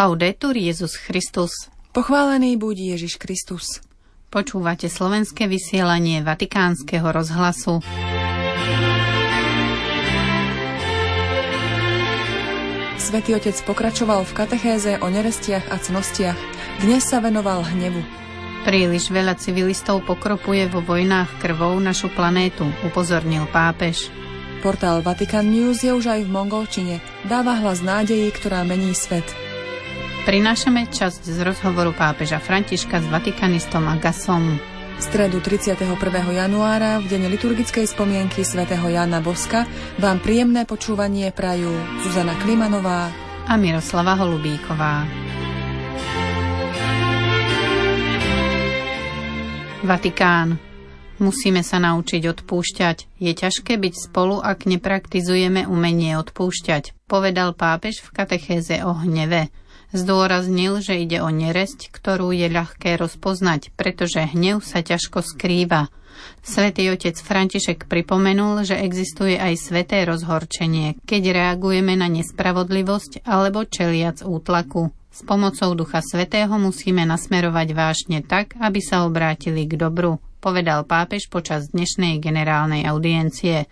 Laudetur Jezus Christus. Pochválený buď Ježiš Kristus. Počúvate slovenské vysielanie Vatikánskeho rozhlasu. Svetý otec pokračoval v katechéze o nerestiach a cnostiach. Dnes sa venoval hnevu. Príliš veľa civilistov pokropuje vo vojnách krvou našu planétu, upozornil pápež. Portál Vatican News je už aj v mongolčine. Dáva hlas nádeji, ktorá mení svet. Prinášame časť z rozhovoru pápeža Františka s Vatikanistom Agasom. V stredu 31. januára, v deň liturgickej spomienky svätého Jana Boska, vám príjemné počúvanie prajú Zuzana Klimanová a Miroslava Holubíková. Vatikán. Musíme sa naučiť odpúšťať. Je ťažké byť spolu, ak nepraktizujeme umenie odpúšťať, povedal pápež v katechéze o hneve. Zdôraznil, že ide o neresť, ktorú je ľahké rozpoznať, pretože hnev sa ťažko skrýva. Svetý otec František pripomenul, že existuje aj sveté rozhorčenie, keď reagujeme na nespravodlivosť alebo čeliac útlaku. S pomocou Ducha Svetého musíme nasmerovať vášne tak, aby sa obrátili k dobru, povedal pápež počas dnešnej generálnej audiencie.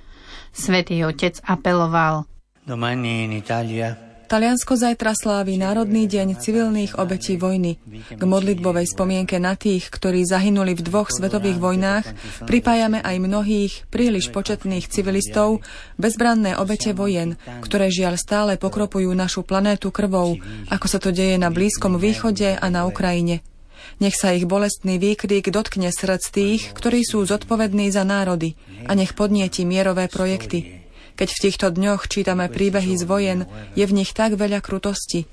Svetý otec apeloval. Domani in Italia Taliansko zajtra slávi Národný deň civilných obetí vojny. K modlitbovej spomienke na tých, ktorí zahynuli v dvoch svetových vojnách, pripájame aj mnohých príliš početných civilistov, bezbranné obete vojen, ktoré žiaľ stále pokropujú našu planétu krvou, ako sa to deje na Blízkom východe a na Ukrajine. Nech sa ich bolestný výkrik dotkne srdc tých, ktorí sú zodpovední za národy a nech podnieti mierové projekty. Keď v týchto dňoch čítame príbehy z vojen, je v nich tak veľa krutosti.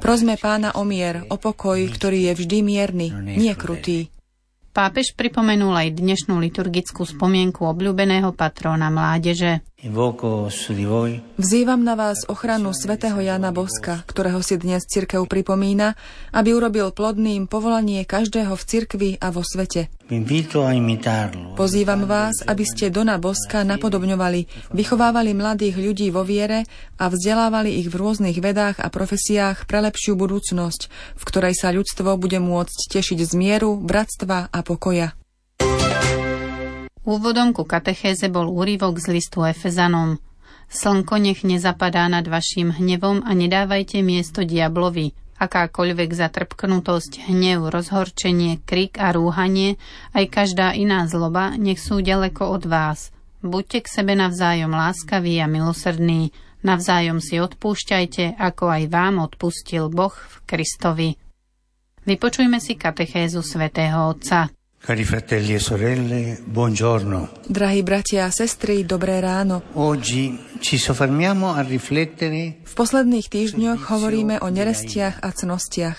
Prosme pána o mier, o pokoj, ktorý je vždy mierny, nie krutý. Pápež pripomenul aj dnešnú liturgickú spomienku obľúbeného patróna mládeže. Vzývam na vás ochranu svätého Jana Boska, ktorého si dnes cirkev pripomína, aby urobil plodným povolanie každého v cirkvi a vo svete. Pozývam vás, aby ste Dona Boska napodobňovali, vychovávali mladých ľudí vo viere a vzdelávali ich v rôznych vedách a profesiách pre lepšiu budúcnosť, v ktorej sa ľudstvo bude môcť tešiť z mieru, bratstva a pokoja. Úvodom ku katechéze bol úryvok z listu Efezanom. Slnko nech nezapadá nad vašim hnevom a nedávajte miesto diablovi, akákoľvek zatrpknutosť, hnev, rozhorčenie, krik a rúhanie, aj každá iná zloba, nech sú ďaleko od vás. Buďte k sebe navzájom láskaví a milosrdní, navzájom si odpúšťajte, ako aj vám odpustil Boh v Kristovi. Vypočujme si katechézu svätého Otca. Cari fratelli e sorelle, buongiorno. Drahí bratia a sestry, dobré ráno. Oggi ci soffermiamo a riflettere V posledných týždňoch hovoríme o nerestiach a cnostiach.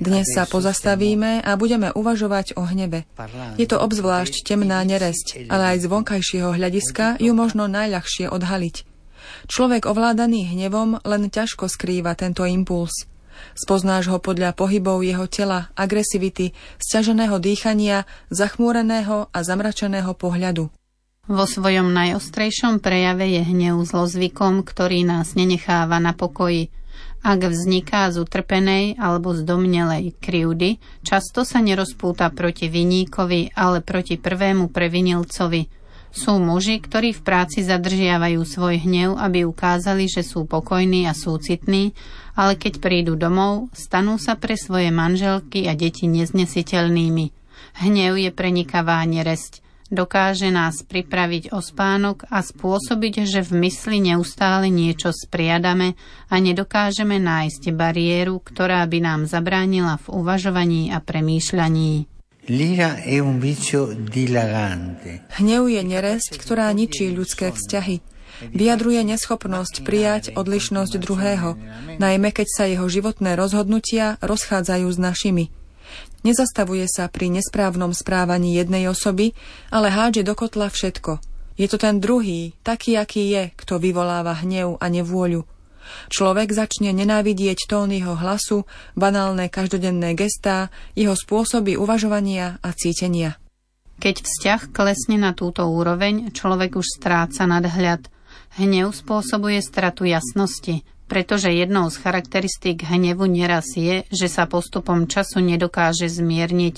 Dnes sa pozastavíme a budeme uvažovať o hneve. Je to obzvlášť temná neresť, ale aj z vonkajšieho hľadiska ju možno najľahšie odhaliť. Človek ovládaný hnevom len ťažko skrýva tento impuls. Spoznáš ho podľa pohybov jeho tela, agresivity, sťaženého dýchania, zachmúreného a zamračeného pohľadu. Vo svojom najostrejšom prejave je hnev zlozvykom, ktorý nás nenecháva na pokoji. Ak vzniká z utrpenej alebo z domnelej krivdy, často sa nerozpúta proti viníkovi, ale proti prvému previnilcovi. Sú muži, ktorí v práci zadržiavajú svoj hnev, aby ukázali, že sú pokojní a súcitní, ale keď prídu domov, stanú sa pre svoje manželky a deti neznesiteľnými. Hnev je prenikavá neresť. Dokáže nás pripraviť o spánok a spôsobiť, že v mysli neustále niečo spriadame a nedokážeme nájsť bariéru, ktorá by nám zabránila v uvažovaní a premýšľaní. Hnev je neresť, ktorá ničí ľudské vzťahy. Vyjadruje neschopnosť prijať odlišnosť druhého, najmä keď sa jeho životné rozhodnutia rozchádzajú s našimi. Nezastavuje sa pri nesprávnom správaní jednej osoby, ale hádže do kotla všetko. Je to ten druhý, taký, aký je, kto vyvoláva hnev a nevôľu. Človek začne nenávidieť tón jeho hlasu, banálne každodenné gestá, jeho spôsoby uvažovania a cítenia. Keď vzťah klesne na túto úroveň, človek už stráca nadhľad Hnev spôsobuje stratu jasnosti, pretože jednou z charakteristík hnevu neraz je, že sa postupom času nedokáže zmierniť.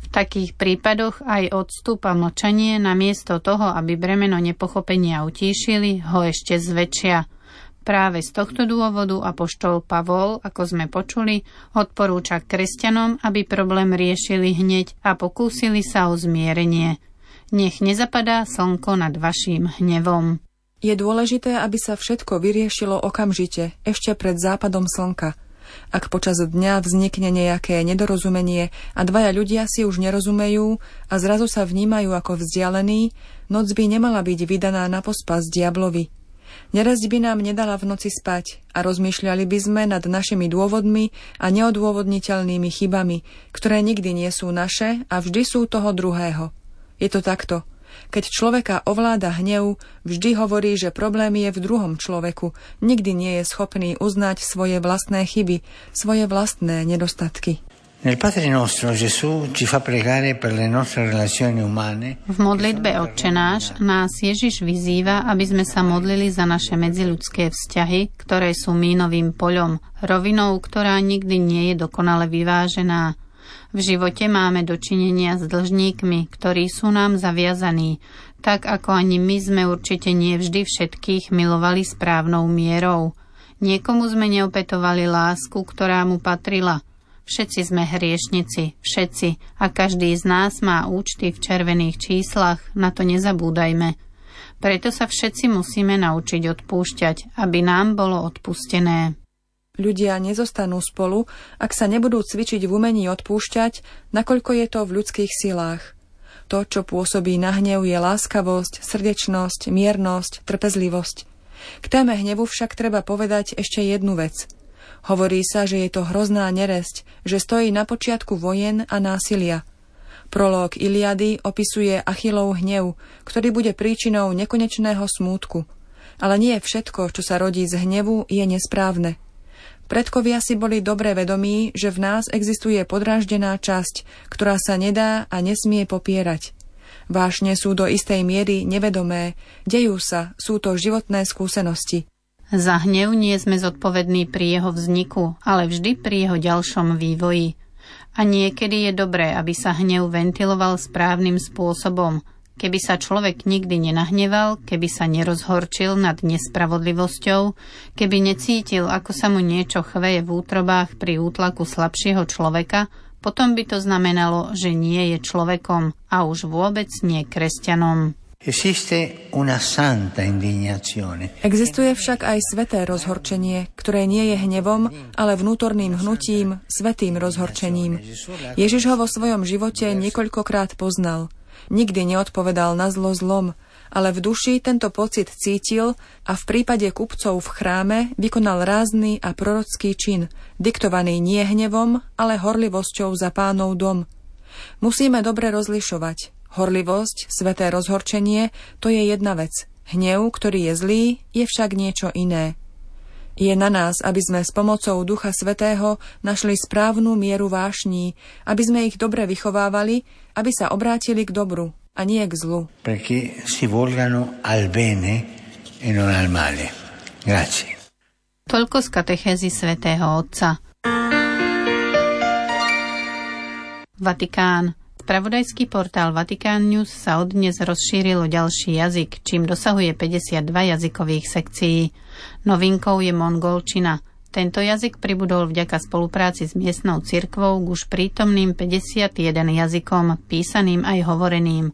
V takých prípadoch aj odstup a mlčanie namiesto toho, aby bremeno nepochopenia utíšili, ho ešte zväčšia. Práve z tohto dôvodu apoštol Pavol, ako sme počuli, odporúča kresťanom, aby problém riešili hneď a pokúsili sa o zmierenie. Nech nezapadá slnko nad vaším hnevom. Je dôležité, aby sa všetko vyriešilo okamžite, ešte pred západom slnka. Ak počas dňa vznikne nejaké nedorozumenie a dvaja ľudia si už nerozumejú a zrazu sa vnímajú ako vzdialení, noc by nemala byť vydaná na pospas diablovi. Nerazť by nám nedala v noci spať a rozmýšľali by sme nad našimi dôvodmi a neodôvodniteľnými chybami, ktoré nikdy nie sú naše a vždy sú toho druhého. Je to takto. Keď človeka ovláda hnev, vždy hovorí, že problém je v druhom človeku. Nikdy nie je schopný uznať svoje vlastné chyby, svoje vlastné nedostatky. V modlitbe Otče náš nás Ježiš vyzýva, aby sme sa modlili za naše medziľudské vzťahy, ktoré sú mínovým poľom, rovinou, ktorá nikdy nie je dokonale vyvážená. V živote máme dočinenia s dlžníkmi, ktorí sú nám zaviazaní, tak ako ani my sme určite nie vždy všetkých milovali správnou mierou. Niekomu sme neopetovali lásku, ktorá mu patrila. Všetci sme hriešnici, všetci, a každý z nás má účty v červených číslach, na to nezabúdajme. Preto sa všetci musíme naučiť odpúšťať, aby nám bolo odpustené. Ľudia nezostanú spolu, ak sa nebudú cvičiť v umení odpúšťať, nakoľko je to v ľudských silách. To, čo pôsobí na hnev, je láskavosť, srdečnosť, miernosť, trpezlivosť. K téme hnevu však treba povedať ešte jednu vec. Hovorí sa, že je to hrozná neresť, že stojí na počiatku vojen a násilia. Prolog Iliady opisuje Achilov hnev, ktorý bude príčinou nekonečného smútku. Ale nie všetko, čo sa rodí z hnevu, je nesprávne. Predkovia si boli dobre vedomí, že v nás existuje podráždená časť, ktorá sa nedá a nesmie popierať. Vášne sú do istej miery nevedomé, dejú sa, sú to životné skúsenosti. Za hnev nie sme zodpovední pri jeho vzniku, ale vždy pri jeho ďalšom vývoji. A niekedy je dobré, aby sa hnev ventiloval správnym spôsobom, Keby sa človek nikdy nenahneval, keby sa nerozhorčil nad nespravodlivosťou, keby necítil, ako sa mu niečo chveje v útrobách pri útlaku slabšieho človeka, potom by to znamenalo, že nie je človekom a už vôbec nie kresťanom. Existuje však aj sveté rozhorčenie, ktoré nie je hnevom, ale vnútorným hnutím, svetým rozhorčením. Ježiš ho vo svojom živote niekoľkokrát poznal – Nikdy neodpovedal na zlo zlom, ale v duši tento pocit cítil a v prípade kupcov v chráme vykonal rázny a prorocký čin, diktovaný nie hnevom, ale horlivosťou za pánov dom. Musíme dobre rozlišovať. Horlivosť, sveté rozhorčenie, to je jedna vec. Hnev, ktorý je zlý, je však niečo iné. Je na nás, aby sme s pomocou Ducha Svetého našli správnu mieru vášní, aby sme ich dobre vychovávali, aby sa obrátili k dobru a nie k zlu. e. Toľko z katechézy svätého Otca. Vatikán. Spravodajský portál Vatikán News sa od dnes rozšíril o ďalší jazyk, čím dosahuje 52 jazykových sekcií. Novinkou je mongolčina. Tento jazyk pribudol vďaka spolupráci s miestnou cirkvou k už prítomným 51 jazykom, písaným aj hovoreným.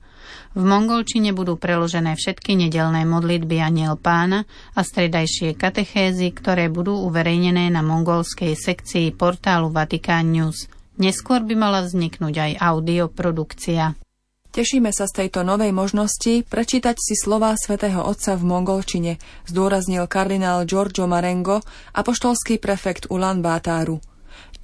V mongolčine budú preložené všetky nedelné modlitby Aniel pána a stredajšie katechézy, ktoré budú uverejnené na mongolskej sekcii portálu Vatikán News. Neskôr by mala vzniknúť aj audioprodukcia. Tešíme sa z tejto novej možnosti prečítať si slová svätého Otca v mongolčine, zdôraznil kardinál Giorgio Marengo, apoštolský prefekt Ulan Bátáru.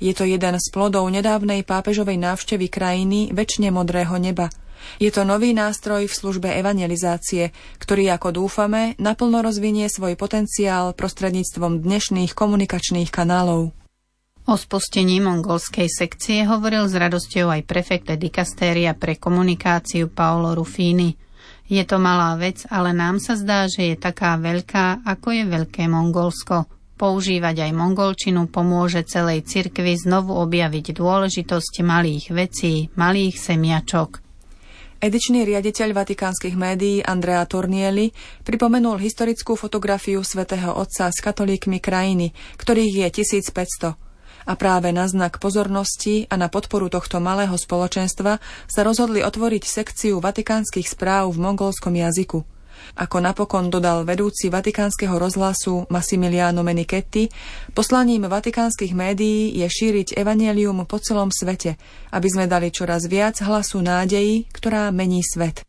Je to jeden z plodov nedávnej pápežovej návštevy krajiny väčšine modrého neba. Je to nový nástroj v službe evangelizácie, ktorý, ako dúfame, naplno rozvinie svoj potenciál prostredníctvom dnešných komunikačných kanálov. O spustení mongolskej sekcie hovoril s radosťou aj prefekt dikastéria pre komunikáciu Paolo Rufini. Je to malá vec, ale nám sa zdá, že je taká veľká, ako je veľké Mongolsko. Používať aj mongolčinu pomôže celej cirkvi znovu objaviť dôležitosť malých vecí, malých semiačok. Edičný riaditeľ vatikánskych médií Andrea Tornieli pripomenul historickú fotografiu svätého Otca s katolíkmi krajiny, ktorých je 1500. A práve na znak pozornosti a na podporu tohto malého spoločenstva sa rozhodli otvoriť sekciu vatikánskych správ v mongolskom jazyku. Ako napokon dodal vedúci vatikánskeho rozhlasu Massimiliano Menichetti, poslaním vatikánskych médií je šíriť evanielium po celom svete, aby sme dali čoraz viac hlasu nádeji, ktorá mení svet.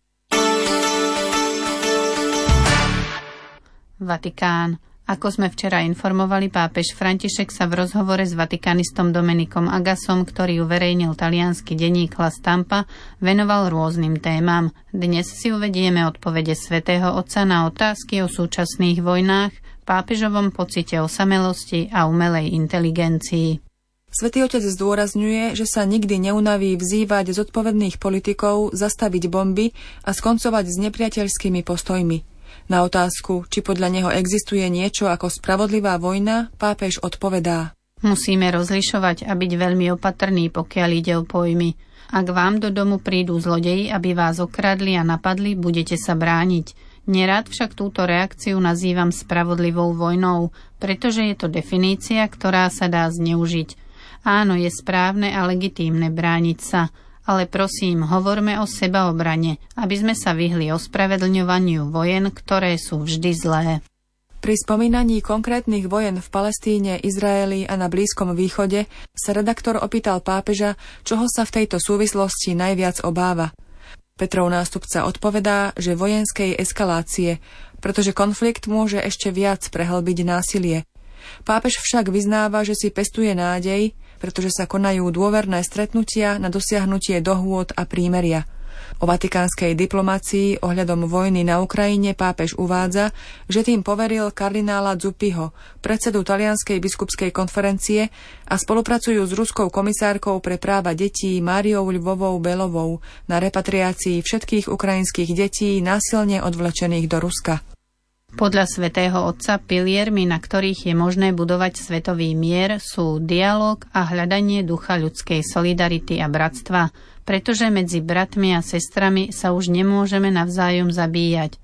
Vatikán. Ako sme včera informovali, pápež František sa v rozhovore s vatikanistom Dominikom Agasom, ktorý uverejnil talianský denník La Stampa, venoval rôznym témam. Dnes si uvedieme odpovede svätého Otca na otázky o súčasných vojnách, pápežovom pocite osamelosti a umelej inteligencii. Svetý otec zdôrazňuje, že sa nikdy neunaví vzývať zodpovedných politikov zastaviť bomby a skoncovať s nepriateľskými postojmi – na otázku, či podľa neho existuje niečo ako spravodlivá vojna, pápež odpovedá. Musíme rozlišovať a byť veľmi opatrní, pokiaľ ide o pojmy. Ak vám do domu prídu zlodeji, aby vás okradli a napadli, budete sa brániť. Nerád však túto reakciu nazývam spravodlivou vojnou, pretože je to definícia, ktorá sa dá zneužiť. Áno, je správne a legitímne brániť sa, ale prosím, hovorme o sebaobrane, aby sme sa vyhli ospravedlňovaniu vojen, ktoré sú vždy zlé. Pri spomínaní konkrétnych vojen v Palestíne, Izraeli a na Blízkom východe sa redaktor opýtal pápeža, čoho sa v tejto súvislosti najviac obáva. Petrov nástupca odpovedá, že vojenskej eskalácie, pretože konflikt môže ešte viac prehlbiť násilie. Pápež však vyznáva, že si pestuje nádej, pretože sa konajú dôverné stretnutia na dosiahnutie dohôd a prímeria. O vatikánskej diplomácii ohľadom vojny na Ukrajine pápež uvádza, že tým poveril kardinála Zupiho, predsedu Talianskej biskupskej konferencie a spolupracujú s ruskou komisárkou pre práva detí Máriou Lvovou Belovou na repatriácii všetkých ukrajinských detí násilne odvlečených do Ruska. Podľa svätého Otca piliermi, na ktorých je možné budovať svetový mier, sú dialog a hľadanie ducha ľudskej solidarity a bratstva, pretože medzi bratmi a sestrami sa už nemôžeme navzájom zabíjať.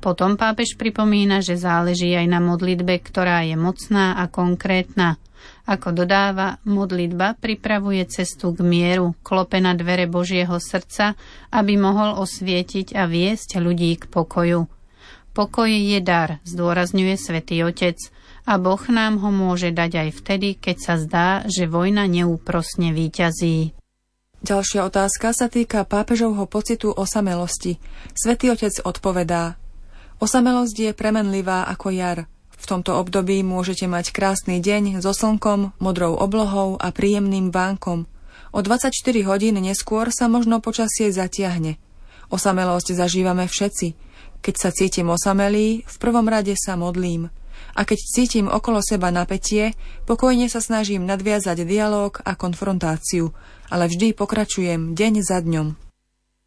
Potom pápež pripomína, že záleží aj na modlitbe, ktorá je mocná a konkrétna. Ako dodáva, modlitba pripravuje cestu k mieru, klope na dvere Božieho srdca, aby mohol osvietiť a viesť ľudí k pokoju. Pokoj je dar, zdôrazňuje svätý Otec, a Boh nám ho môže dať aj vtedy, keď sa zdá, že vojna neúprosne výťazí. Ďalšia otázka sa týka pápežovho pocitu osamelosti. Svetý Otec odpovedá, osamelosť je premenlivá ako jar. V tomto období môžete mať krásny deň so slnkom, modrou oblohou a príjemným vánkom. O 24 hodín neskôr sa možno počasie zatiahne. Osamelosť zažívame všetci – keď sa cítim osamelý, v prvom rade sa modlím. A keď cítim okolo seba napätie, pokojne sa snažím nadviazať dialog a konfrontáciu, ale vždy pokračujem deň za dňom.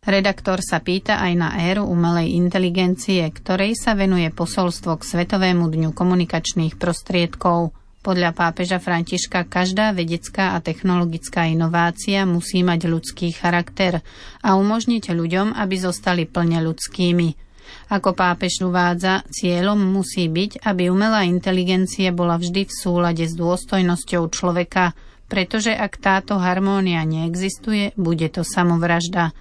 Redaktor sa pýta aj na éru umelej inteligencie, ktorej sa venuje posolstvo k Svetovému dňu komunikačných prostriedkov. Podľa pápeža Františka každá vedecká a technologická inovácia musí mať ľudský charakter a umožniť ľuďom, aby zostali plne ľudskými. Ako pápež uvádza, cieľom musí byť, aby umelá inteligencia bola vždy v súlade s dôstojnosťou človeka, pretože ak táto harmónia neexistuje, bude to samovražda.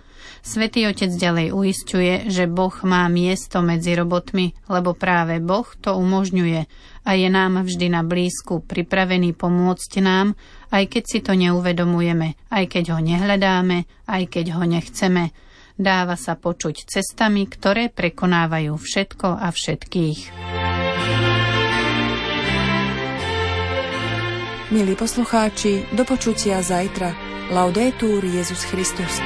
Svetý Otec ďalej uistuje, že Boh má miesto medzi robotmi, lebo práve Boh to umožňuje a je nám vždy na blízku, pripravený pomôcť nám, aj keď si to neuvedomujeme, aj keď ho nehľadáme, aj keď ho nechceme dáva sa počuť cestami, ktoré prekonávajú všetko a všetkých. Milí poslucháči, do počutia zajtra. Laudetur Jezus Christus.